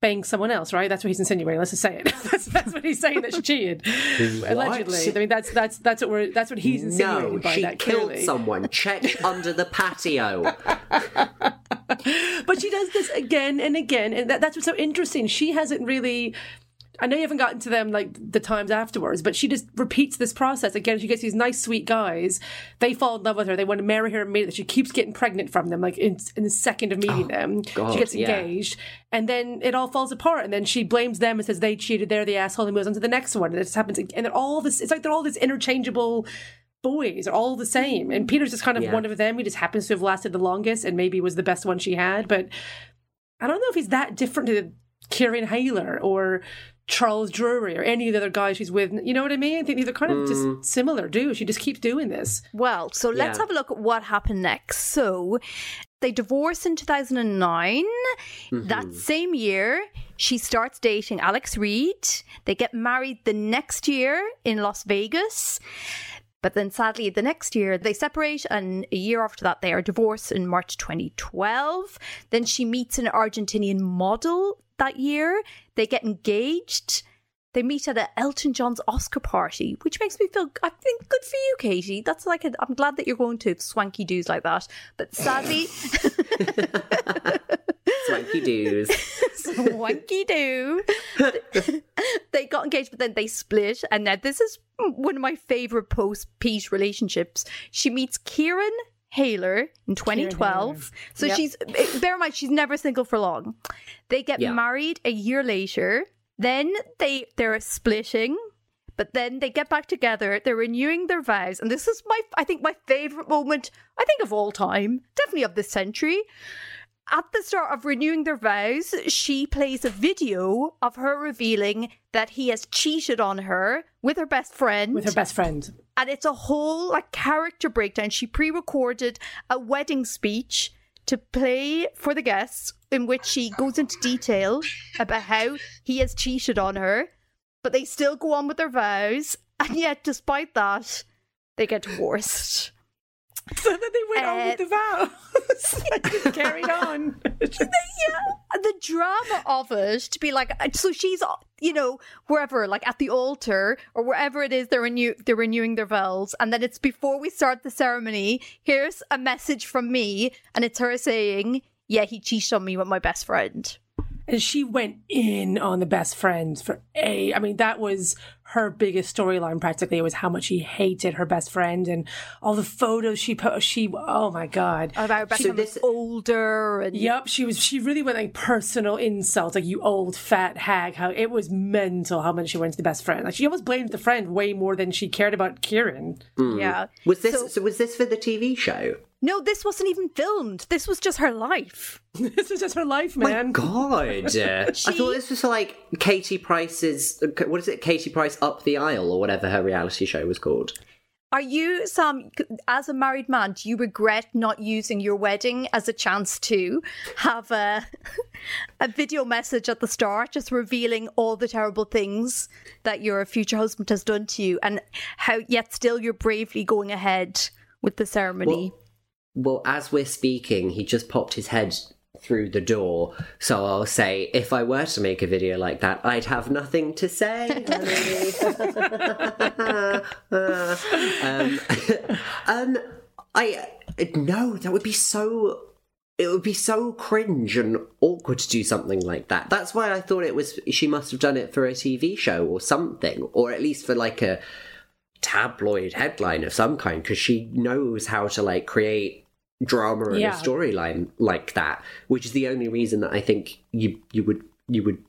banged someone else, right? That's what he's insinuating. Let's just say it. that's, that's what he's saying that she cheated, allegedly. I mean, that's that's that's what we're that's what he's insinuating No, by she that. killed clearly. someone. Check under the patio. but she does this again and again, and that, that's what's so interesting. She hasn't really. I know you haven't gotten to them like the times afterwards, but she just repeats this process again. She gets these nice, sweet guys. They fall in love with her. They want to marry her immediately. She keeps getting pregnant from them, like in, in the second of meeting oh, them. God, she gets yeah. engaged, and then it all falls apart. And then she blames them and says they cheated. They're the asshole. And moves on to the next one. And it just happens. And they're all this. It's like they're all this interchangeable boys are all the same. And Peter's just kind of Yeah. one of them. He just happens to have lasted the longest and maybe was the best one she had. But I don't know if he's that different to Kieran Hayler or Charles Drury or any of the other guys she's with. You know what I mean? I think they're kind of just mm. similar, do. She just keeps doing this. Well, so let's Yeah. have a look at what happened next. So, They divorce in 2009. That mm-hmm. same year, she starts dating Alex Reid. They get married the next year in Las Vegas. But then sadly, the next year they separate, and a year after that, they are divorced in March 2012. Then she meets an Argentinian model that year. They get engaged. They meet at a Elton John's Oscar party, which makes me feel, I think, good for you, Katie. That's like, a, I'm glad that you're going to swanky do's like that. But sadly, Swanky doos. swanky do. they got engaged, but then they split. And now this is one of my favorite post Pete relationships. She meets Kieran Hayler in 2012. So Yep. she's, eh, bear in mind, she's never single for long. They get Yeah. married a year later. Then they they're splitting. But then they get back together, they're renewing their vows, and this is my I think my favorite moment, I think of all time, definitely of this century. At the start of renewing their vows, she plays a video of her revealing that he has cheated on her with her best friend. with her best friend. and it's a whole like character breakdown. She pre-recorded a wedding speech to play for the guests in which she goes into detail about how he has cheated on her, but they still go on with their vows, and yet despite that, they get divorced. So then they went on Uh, with the vows. Like, just carried on. yeah, the drama of it to be like, so she's, you know, wherever, like at the altar or wherever it is they're renew they're renewing their vows, and then it's before we start the ceremony. Here's a message from me, and it's her saying, "Yeah, he cheated on me with my best friend." And she went in on the best friend for a. I mean, that was her biggest storyline. Practically, it was how much she hated her best friend and all the photos she put. She, oh my god. Oh, about becoming this- older and Yep, she was. She really went like personal insults, like you old fat hag. How it was mental how much she went to the best friend. Like she almost blamed the friend way more than she cared about Kieran. Mm. yeah. Was this So- so, was this for the TV show? No, this wasn't even filmed. This was just her life. this is just her life, man. My man. God, I thought this was for like Katie Price's. What is it? Katie Price up the aisle or whatever her reality show was called. Are you, Sam, as a married man, do you regret not using your wedding as a chance to have a, a video message at the start, just revealing all the terrible things that your future husband has done to you, and how yet still you're bravely going ahead with the ceremony? Well, as we're speaking, he just popped his head through the door. So I'll say, if I were to make a video like that, I'd have nothing to say. um, um, I no, that would be so. It would be so cringe and awkward to do something like that. That's why I thought it was. She must have done it for a TV show or something, or at least for like a tabloid headline of some kind, because she knows how to like create drama and Yeah. a storyline like that. Which is the only reason that I think you you would you would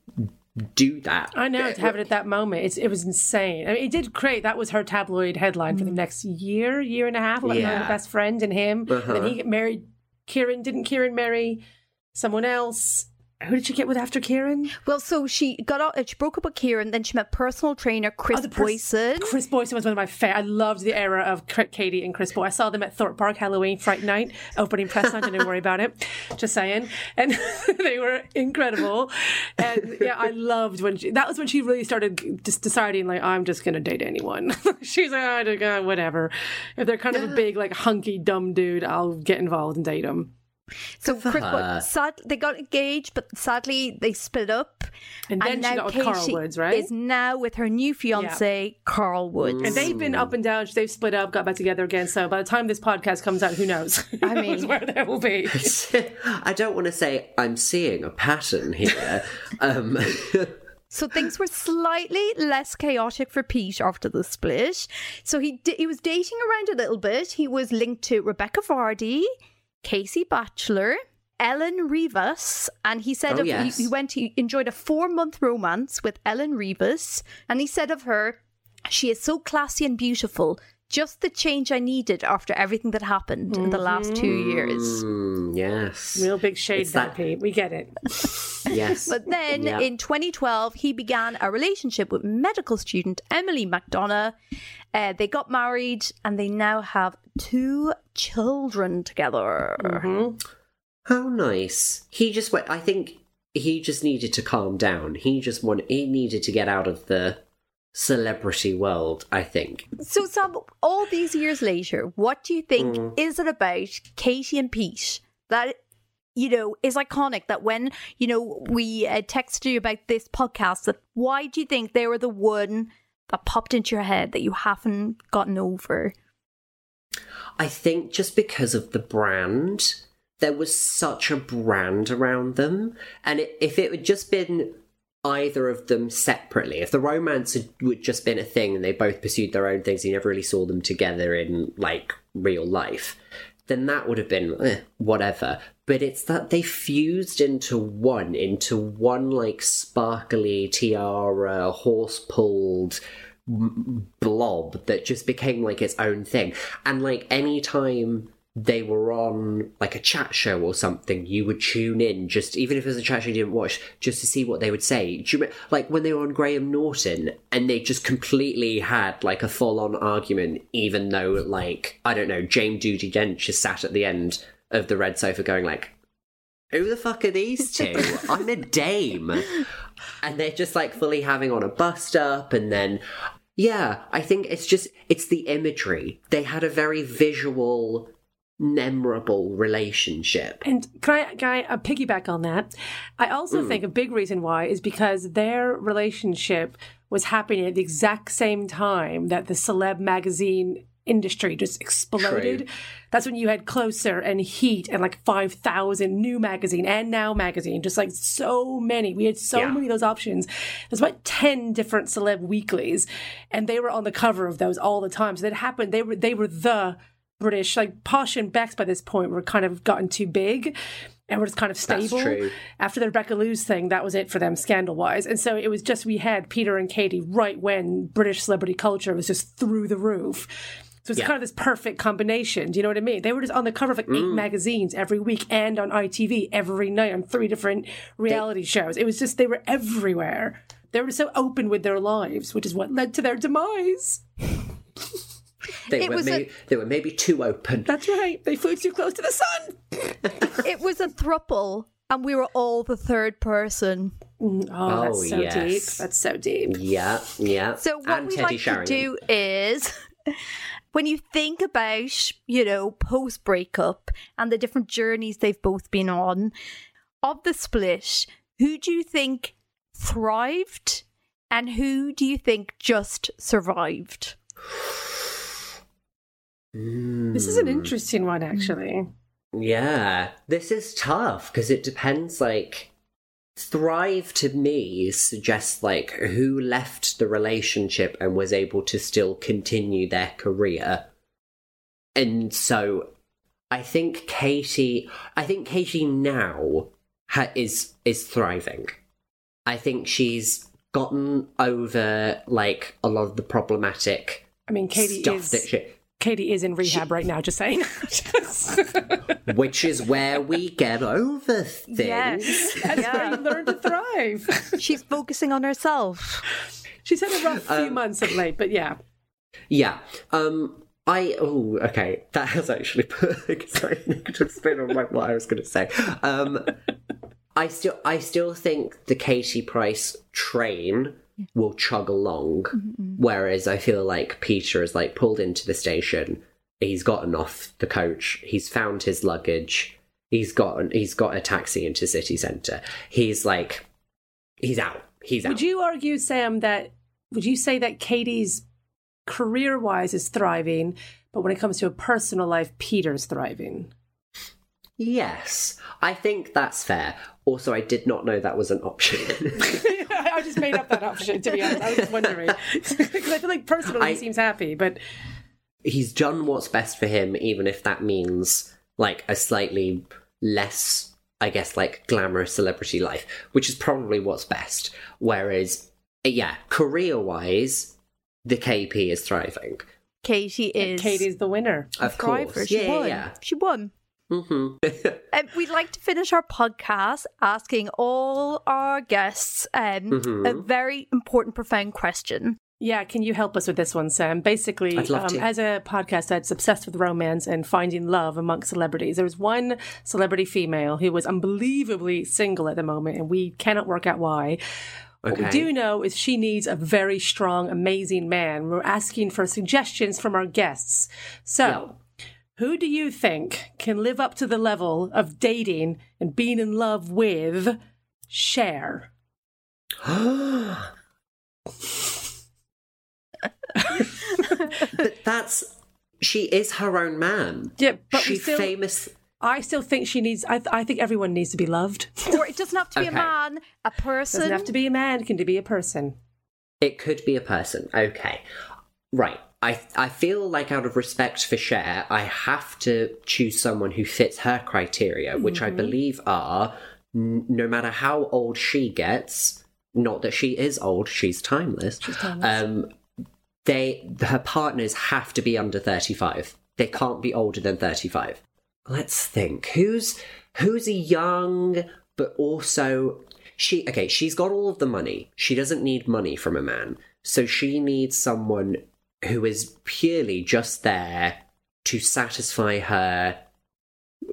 do that. I know to have it at that moment. It's, it was insane. I mean, it did create. That was her tabloid headline for the next year, year and a half. Her Yeah. best friend and him. And then Uh-huh. he married. Kieran didn't Kieran marry someone else? Who did she get with after Karen? Well, so she got out, she broke up with Kieran, then she met personal trainer Kris Oh, pers- Boyson. Kris Boyson was one of my favorite. I loved the era of Katie and Kris Boy. I saw them at Thorpe Park Halloween Fright Night, opening press night. Didn't worry about it. Just saying. And they were incredible. And yeah, I loved when she, that was when she really started just deciding, like, I'm just going to date anyone. She's like, I don't, uh, whatever. If they're kind of a big, like, hunky, dumb dude, I'll get involved and date them. So Kris, Boy- sad, they got engaged, but sadly they split up. And then she got with Carl Woods, right? Is now with her new fiance Carl Woods. And they've been up and down. They've split up, got back together again. So by the time this podcast comes out, who knows? I Who knows mean- where they will be. I don't want to say I'm seeing a pattern here. um, So things were slightly less chaotic for Pete after the split. So he di- he was dating around a little bit. He was linked to Rebekah Vardy, Casey Batchelor, Elen Rivas, and he said Oh, of, yes. he, he went he enjoyed a four month romance with Elen Rivas, and he said of her, she is so classy and beautiful. Just the change I needed after everything that happened in the last two years. mm, yes. Real big shade It's there, that- Pete. We get it. Yes. But then Yeah. in 2012, he began a relationship with medical student Emily MacDonagh. Uh, they got married and they now have two children together. How nice. He just went. I think he just needed to calm down. He just wanted. He needed to get out of the celebrity world. I think. So, Sam, all these years later, what do you think Mm. is it about Katie and Pete that you know is iconic? That when you know we uh, texted you about this podcast, that why do you think they were the one that popped into your head that you haven't gotten over? I think just because of the brand, there was such a brand around them, and it, if it had just been either of them separately, if the romance had would just been a thing and they both pursued their own things, you never really saw them together in like real life, then that would have been eh, whatever. But it's that they fused into one, into one like sparkly tiara, horse pulled blob that just became like its own thing. And like anytime they were on like a chat show or something, you would tune in just even if it was a chat show you didn't watch, just to see what they would say. Do you remember, like when they were on Graham Norton and they just completely had like a full on argument, even though like I don't know, James Judi Dench just sat at the end of the red sofa going like who the fuck are these two? I'm a dame. And they're just like fully having on a bust up and then yeah, I think it's just it's the imagery. They had a very visual, memorable relationship. And can I, can I uh, piggyback on that? I also think a big reason why is because their relationship was happening at the exact same time that the celeb magazine industry just exploded. True. That's when you had Closer and Heat and like 5,000 new magazine and Now magazine, just like so many. We had so Yeah. many of those options. There's about 10 different celeb weeklies and they were on the cover of those all the time. So that happened. They were, they were the British, like Posh and Becks by this point were kind of gotten too big and were just kind of That's stable. true. After the Rebecca Loos thing, that was it for them scandal wise. And so it was just we had Peter and Katie right when British celebrity culture was just through the roof. So it's Yeah. kind of this perfect combination. Do you know what I mean? They were just on the cover of like eight Mm. magazines every week and on ITV every night on three different reality shows. It was just they were everywhere. They were so open with their lives, which is what led to their demise. They It were was a- maybe they were maybe too open. That's right. They flew too close to the sun. it was a thruple, and we were all the third person. Oh, that's Oh, so deep. yes. That's so deep. Yeah, yeah. So what and we Teddy like Sheringham. to do is when you think about, you know, post breakup and the different journeys they've both been on, of the split, who do you think thrived and who do you think just survived? This is an interesting one, actually. Hmm. Yeah, this is tough because it depends. Like, thrive to me suggests like who left the relationship and was able to still continue their career. And so, I think Katie. I think Katie now ha- is is thriving. I think she's gotten over like a lot of the problematic I mean, Katie stuff is that she. Katie is in rehab right now. Just saying. which is where we get over things. Yes. That's where yeah. you learn to thrive. She's focusing on herself. She's had a rough few months of late, but yeah. Yeah. Um. I oh okay. That has actually put a negative spin on my, what I was going to say. Um. I still I still think the Katie Price train will chug along, mm-hmm, mm-hmm. whereas I feel like Peter is like pulled into the station. He's gotten off the coach. He's found his luggage. He's gotten he's got a taxi into city centre. He's like he's out. He's out. Would you argue, Sam, that would you say that Katie's career wise is thriving, but when it comes to a personal life, Peter's thriving? Yes, I think that's fair. Also, I did not know that was an option. I just made up that option, to be honest. I was wondering. Because I feel like personally I- he seems happy, but He's done what's best for him, even if that means like a slightly less, I guess, like glamorous celebrity life, which is probably what's best. Whereas, yeah, career wise, the KP is thriving. Katie is Katie's the winner. Of thriver. course. She Yeah, won. yeah. She won. Hmm Um, we'd like to finish our podcast asking all our guests um, Mm-hmm. a very important, profound question. Yeah, can you help us with this one, Sam? Basically, um, as a podcast that's obsessed with romance and finding love amongst celebrities, there was one celebrity female who was unbelievably single at the moment, and we cannot work out why. What we do know is she needs a very strong, amazing man. We're asking for suggestions from our guests. So, who do you think can live up to the level of dating and being in love with Cher? but that's she is her own man. Yeah, but she we still, famous. I still think she needs. I, I think everyone needs to be loved. or it doesn't have to be Okay. a man, a person. Doesn't have to be a man. Can it can be a person. It could be a person. Okay, right. I I feel like out of respect for Cher, I have to choose someone who fits her criteria, which I believe are n- no matter how old she gets. Not that she is old; she's timeless. She's timeless. Um, they her partners have to be under 35 they can't be older than 35 let's think who's who's a young but also she okay she's got all of the money she doesn't need money from a man so she needs someone who is purely just there to satisfy her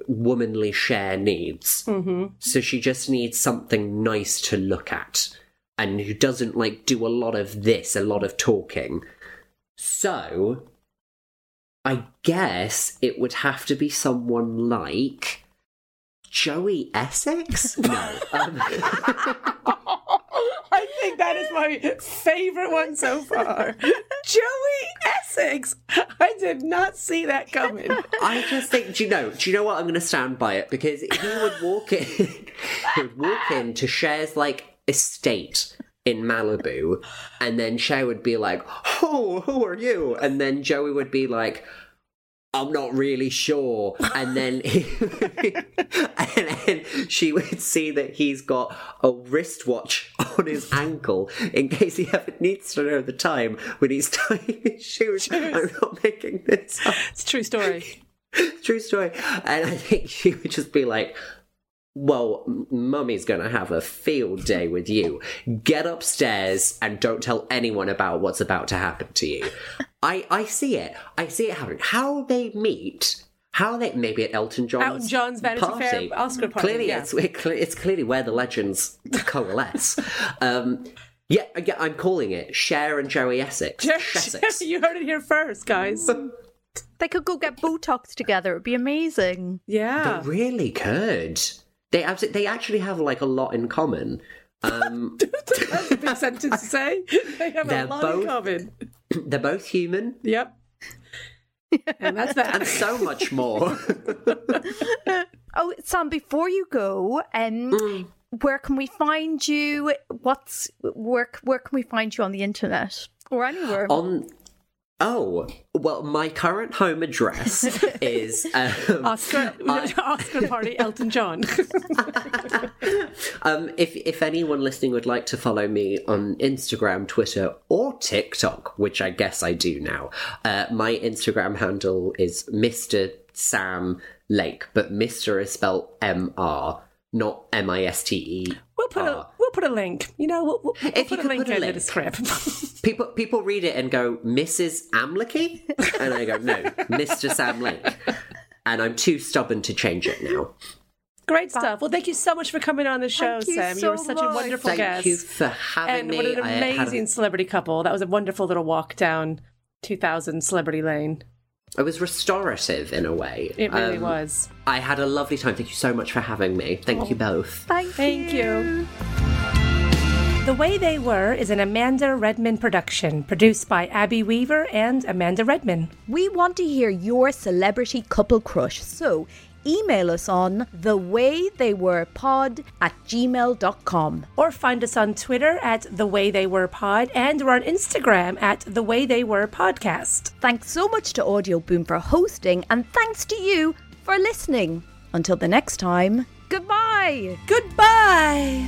womanly share needs Mm-hmm. so she just needs something nice to look at and who doesn't like do a lot of this, a lot of talking. So I guess it would have to be someone like Joey Essex? No. Um, I think that is my favorite one so far. Joey Essex. I did not see that coming. I just think, do you know? Do you know what? I'm going to stand by it because he would walk in. he would walk in to Cher's like estate in Malibu, and then Cher would be like, "Oh, who are you?" And then Joey would be like. I'm not really sure. And then, he, and then she would see that he's got a wristwatch on his ankle in case he ever needs to know the time when he's tying his shoes. I'm not making this up. It's a true story. True story. And I think she would just be like, well, mummy's gonna have a field day with you. Get upstairs and don't tell anyone about what's about to happen to you. I, I see it. I see it happening. How they meet, how they maybe at Elton John's Elton John's Vanity party. Fair Oscar party, Clearly, yeah. it's it, it's clearly where the legends coalesce. um, yeah, yeah, I'm calling it Cher and Joey Essex. Essex. you heard it here first, guys. They could go get Botox together. It'd be amazing. Yeah. They really could. They absolutely, they actually have like a lot in common. Um, That's a big sentence to say. They have They're a lot both- in common. they're both human Yep. And that's that. and so much more. Oh, Sam, before you go, um, Mm. where can we find you? What's where? Where can we find you on the internet or anywhere? On oh well, my current home address is um, Oscar, Oscar party, Elton John. um, if if anyone listening would like to follow me on Instagram, Twitter, or TikTok, which I guess I do now, uh, my Instagram handle is Mr. Sam Lake, but Mr. is spelled M R, not M I S T E. We'll put a we'll put a link. You know, we'll, we'll, we'll If you put a link put a in link. the script. People people read it and go, Mrs. Amlicky? And I go, no, Mr. Sam Lake. And I'm too stubborn to change it now. Great stuff. Well, thank you so much for coming on the show, Thank you Sam. so you were such a wonderful Thank guest. Thank you for having and me. what an I had a- amazing celebrity couple. That was a wonderful little walk down 2000 Celebrity Lane. it was restorative in a way. It really Um, was. I had a lovely time. Thank you so much for having me. Thank you both. Thank, Thank you. The Way They Were is an Amanda Redman production, produced by Abby Weaver and Amanda Redman. We want to hear your celebrity couple crush, so email us on thewaytheywerepod at gmail.com. Or find us on Twitter at The Way They Were Pod, and we're on Instagram at The Way They Were Podcast. Thanks so much to Audioboom for hosting, and thanks to you for listening. Until the next time, goodbye. Goodbye!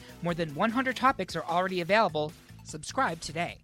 More than 100 topics are already available. Subscribe today.